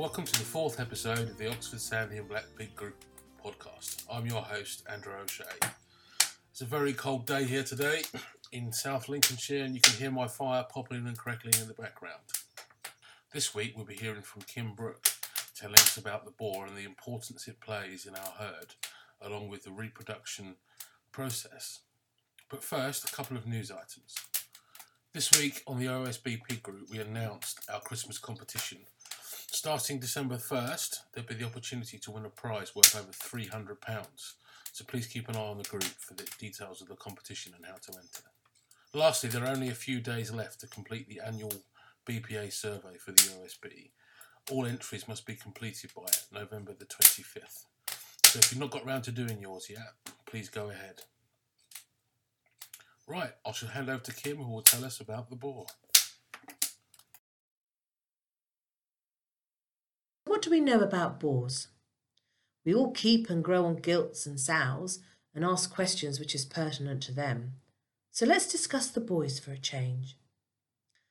Welcome to the fourth episode of the Oxford Sandy and Black Pig Group podcast. I'm your host, Andrew O'Shea. It's a very cold day here today in South Lincolnshire, and you can hear my fire popping and crackling in the background. This week, we'll be hearing from Kim Brook telling us about the boar and the importance it plays in our herd, along with the reproduction process. But first, a couple of news items. This week on the OSB Pig Group, we announced our Christmas competition. Starting December 1st, there'll be the opportunity to win a prize worth over £300. So please keep an eye on the group for the details of the competition and how to enter. Lastly, there are only a few days left to complete the annual BPA survey for the OSB. All entries must be completed by November the 25th. So if you've not got round to doing yours yet, please go ahead. Right, I shall hand over to Kim who will tell us about the boar. What do we know about boars? We all keep and grow on gilts and sows and ask questions which is pertinent to them. So let's discuss the boys for a change.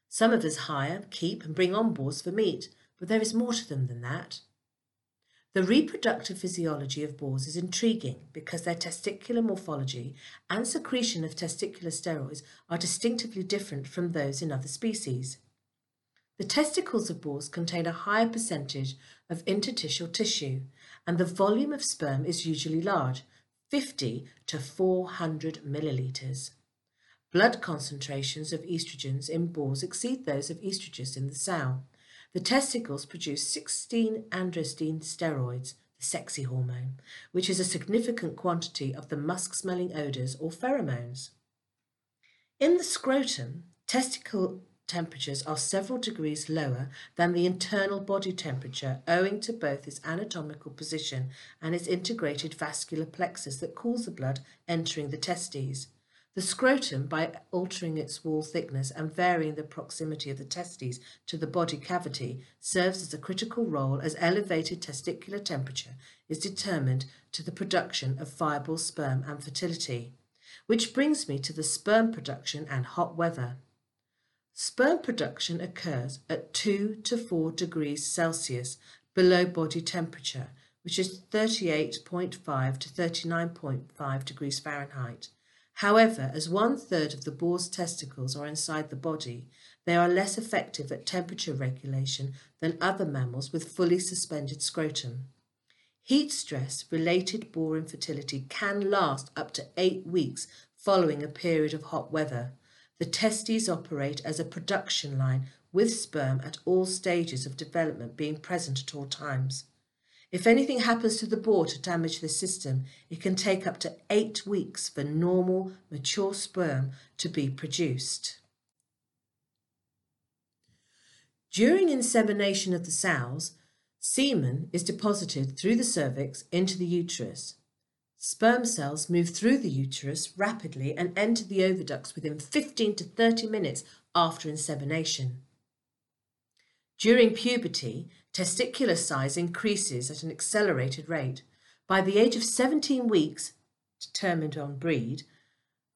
Some of us hire, keep, and bring on boars for meat, but there is more to them than that. The reproductive physiology of boars is intriguing because their testicular morphology and secretion of testicular steroids are distinctively different from those in other species. The testicles of boars contain a higher percentage of interstitial tissue, and the volume of sperm is usually large, 50 to 400 millilitres. Blood concentrations of estrogens in boars exceed those of estrus in the sow. The testicles produce 16 androstene steroids, the sexy hormone, which is a significant quantity of the musk smelling odours or pheromones. In the scrotum, testicle temperatures are several degrees lower than the internal body temperature owing to both its anatomical position and its integrated vascular plexus that cools the blood entering the testes. The scrotum, by altering its wall thickness and varying the proximity of the testes to the body cavity, serves as a critical role as elevated testicular temperature is determined to the production of viable sperm and fertility. Which brings me to the sperm production and hot weather. Sperm production occurs at 2 to 4 degrees Celsius below body temperature, which is 38.5 to 39.5 degrees Fahrenheit. However, as one third of the boar's testicles are inside the body, they are less effective at temperature regulation than other mammals with fully suspended scrotum. Heat stress related boar infertility can last up to eight weeks following a period of hot weather. The testes operate as a production line with sperm at all stages of development being present at all times. If anything happens to the boar to damage the system, it can take up to eight weeks for normal, mature sperm to be produced. During insemination of the sows, semen is deposited through the cervix into the uterus. Sperm cells move through the uterus rapidly and enter the oviducts within 15 to 30 minutes after insemination. During puberty, testicular size increases at an accelerated rate. By the age of 17 weeks, determined on breed,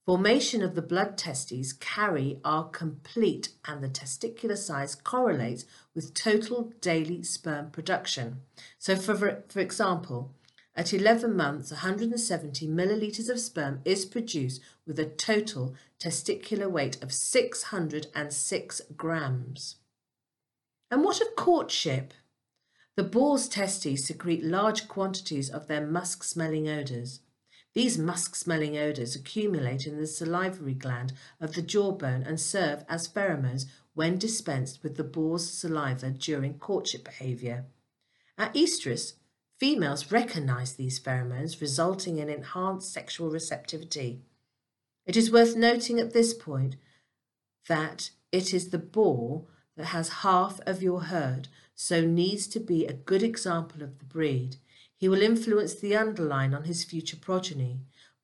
formation of the blood testes barrier are complete and the testicular size correlates with total daily sperm production. So, for, for example, at 11 months, 170 millilitres of sperm is produced with a total testicular weight of 606 grams. And what of courtship? The boar's testes secrete large quantities of their musk smelling odours. These musk smelling odours accumulate in the salivary gland of the jawbone and serve as pheromones when dispensed with the boar's saliva during courtship behaviour. At estrus, females recognise these pheromones, resulting in enhanced sexual receptivity. It is worth noting at this point that it is the boar that has half of your herd, so needs to be a good example of the breed. He will influence the underline on his future progeny.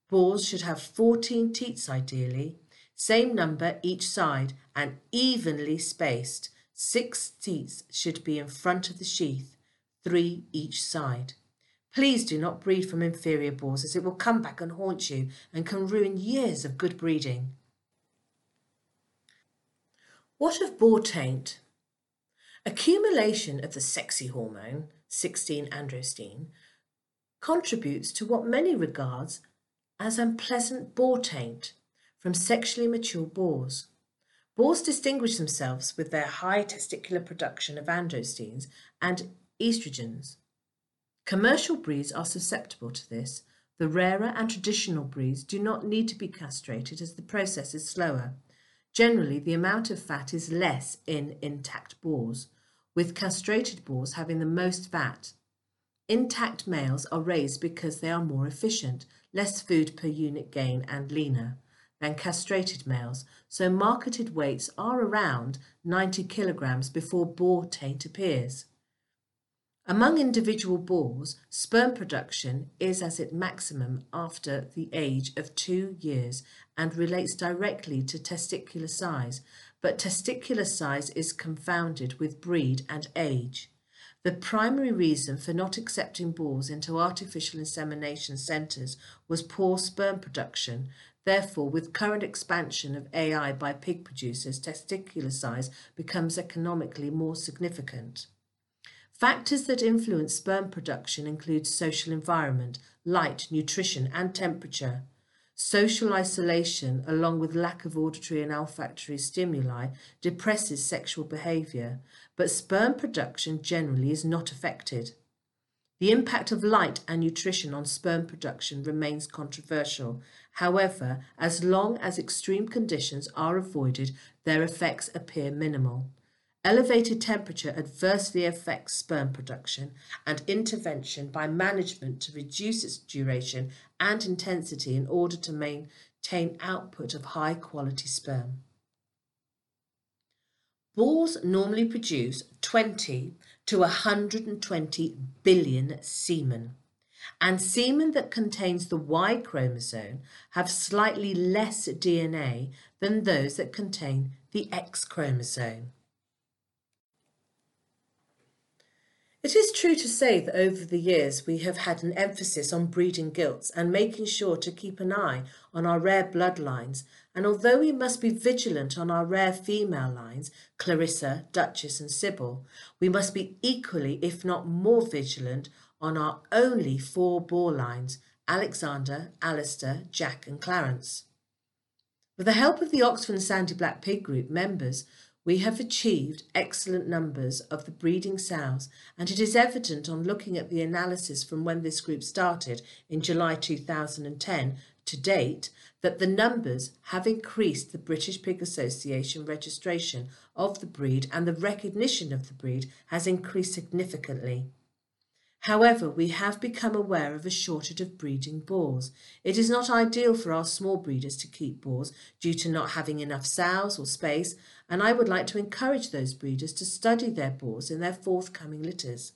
Boars should have 14 teats ideally, same number each side and evenly spaced. Six teats should be in front of the sheath, three each side. Please do not breed from inferior boars as it will come back and haunt you and can ruin years of good breeding. What of boar taint? Accumulation of the sexy hormone, 16-androstenedione, contributes to what many regards as unpleasant boar taint from sexually mature boars. Boars distinguish themselves with their high testicular production of androstenedione and estrogens. Commercial breeds are susceptible to this. The rarer and traditional breeds do not need to be castrated as the process is slower. Generally, the amount of fat is less in intact boars, with castrated boars having the most fat. Intact males are raised because they are more efficient, less food per unit gain and leaner than castrated males, so marketed weights are around 90 kilograms before boar taint appears. Among individual boars, sperm production is at its maximum after the age of two years and relates directly to testicular size, but testicular size is confounded with breed and age. The primary reason for not accepting boars into artificial insemination centres was poor sperm production, Therefore, with current expansion of AI by pig producers, testicular size becomes economically more significant. Factors that influence sperm production include social environment, light, nutrition, and temperature. Social isolation, along with lack of auditory and olfactory stimuli, depresses sexual behaviour, but sperm production generally is not affected. The impact of light and nutrition on sperm production remains controversial. However, as long as extreme conditions are avoided, their effects appear minimal. Elevated temperature adversely affects sperm production, and intervention by management to reduce its duration and intensity in order to maintain output of high quality sperm. Boars normally produce 20 to 120 billion semen. And semen that contains the Y chromosome have slightly less DNA than those that contain the X chromosome. It is true to say that over the years we have had an emphasis on breeding gilts and making sure to keep an eye on our rare bloodlines, and although we must be vigilant on our rare female lines, Clarissa, Duchess and Sybil, we must be equally, if not more vigilant on our only four boar lines, Alexander, Alistair, Jack and Clarence. With the help of the Oxford and Sandy Black Pig Group members, we have achieved excellent numbers of the breeding sows, and it is evident on looking at the analysis from when this group started in July 2010 to date that the numbers have increased the British Pig Association registration of the breed and the recognition of the breed has increased significantly. However, we have become aware of a shortage of breeding boars. It is not ideal for our small breeders to keep boars due to not having enough sows or space, and I would like to encourage those breeders to study their boars in their forthcoming litters.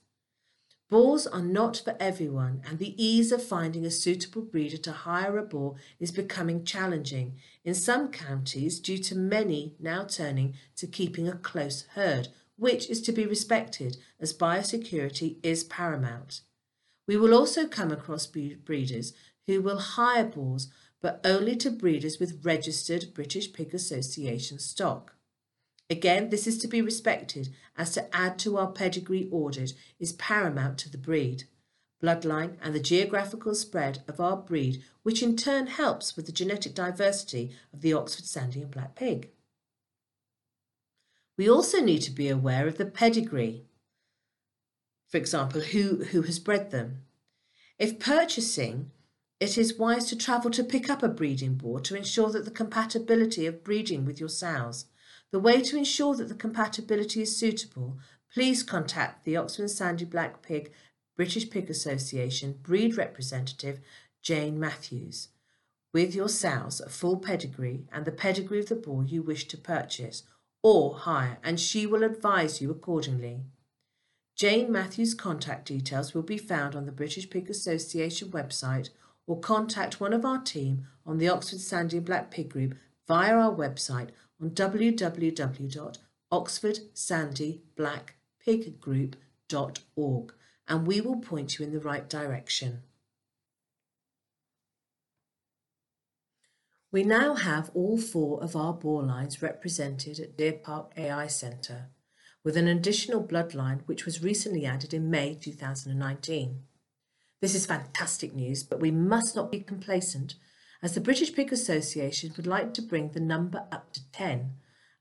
Boars are not for everyone, and the ease of finding a suitable breeder to hire a boar is becoming challenging in some counties due to many now turning to keeping a close herd which is to be respected as biosecurity is paramount. We will also come across breeders who will hire boars, but only to breeders with registered British Pig Association stock. Again, this is to be respected as to add to our pedigree audit is paramount to the breed, bloodline and the geographical spread of our breed, which in turn helps with the genetic diversity of the Oxford Sandy and Black Pig. We also need to be aware of the pedigree. For example, who, who has bred them. If purchasing, it is wise to travel to pick up a breeding boar to ensure that the compatibility of breeding with your sows. The way to ensure that the compatibility is suitable, please contact the Oxford Sandy Black Pig British Pig Association breed representative Jane Matthews with your sows, a full pedigree and the pedigree of the boar you wish to purchase or hire, and she will advise you accordingly. Jane Matthews' contact details will be found on the British Pig Association website or contact one of our team on the Oxford Sandy and Black Pig Group via our website on www.oxfordsandyblackpiggroup.org and we will point you in the right direction. We now have all four of our boar lines represented at Deer Park AI Centre. with an additional bloodline which was recently added in May 2019. This is fantastic news, but we must not be complacent, as the British Pig Association would like to bring the number up to 10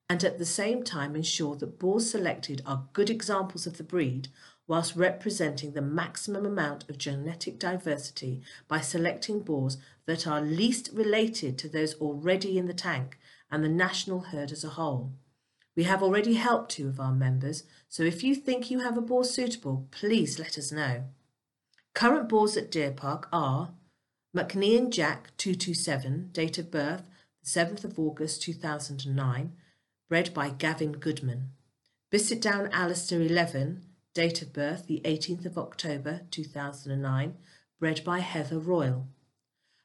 and at the same time ensure that boars selected are good examples of the breed whilst representing the maximum amount of genetic diversity by selecting boars that are least related to those already in the tank and the national herd as a whole. We have already helped two of our members, so if you think you have a boar suitable, please let us know. Current boars at Deer Park are McNean Jack 227, date of birth the 7th of August 2009, bred by Gavin Goodman. Bisset Down Alistair 11, date of birth the 18th of October 2009, bred by Heather Royal.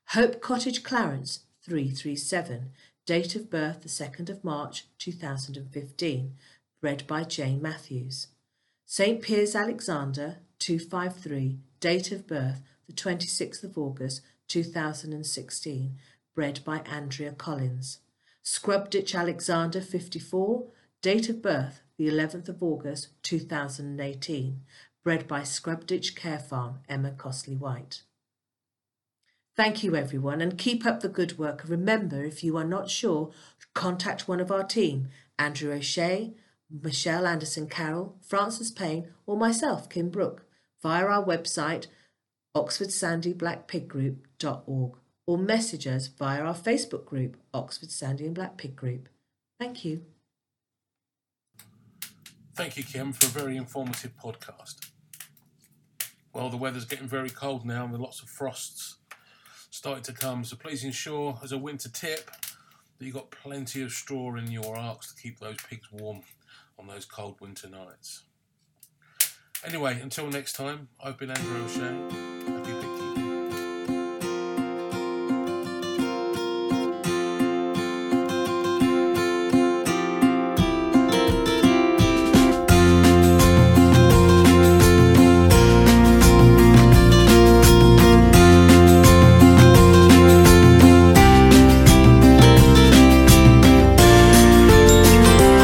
Hope Cottage Clarence 337, date of birth the 2nd of March 2015, bred by Jane Matthews. St. Piers Alexander 253, date of birth the 26th of August 2016, bred by Andrea Collins. Scrubditch Alexander 54, date of birth the 11th of August 2018, bred by Scrubditch Care Farm, Emma Costley White. Thank you, everyone, and keep up the good work. Remember, if you are not sure, contact one of our team Andrew O'Shea, Michelle Anderson Carroll, Francis Payne, or myself, Kim Brook, via our website, oxfordsandy.blackpiggroup.org, or message us via our Facebook group, Oxford Sandy and Black Pig Group. Thank you. Thank you, Kim, for a very informative podcast. Well, the weather's getting very cold now, and lots of frosts starting to come. So please ensure, as a winter tip, that you've got plenty of straw in your arks to keep those pigs warm on those cold winter nights. Anyway, until next time, I've been Andrew O'Shea.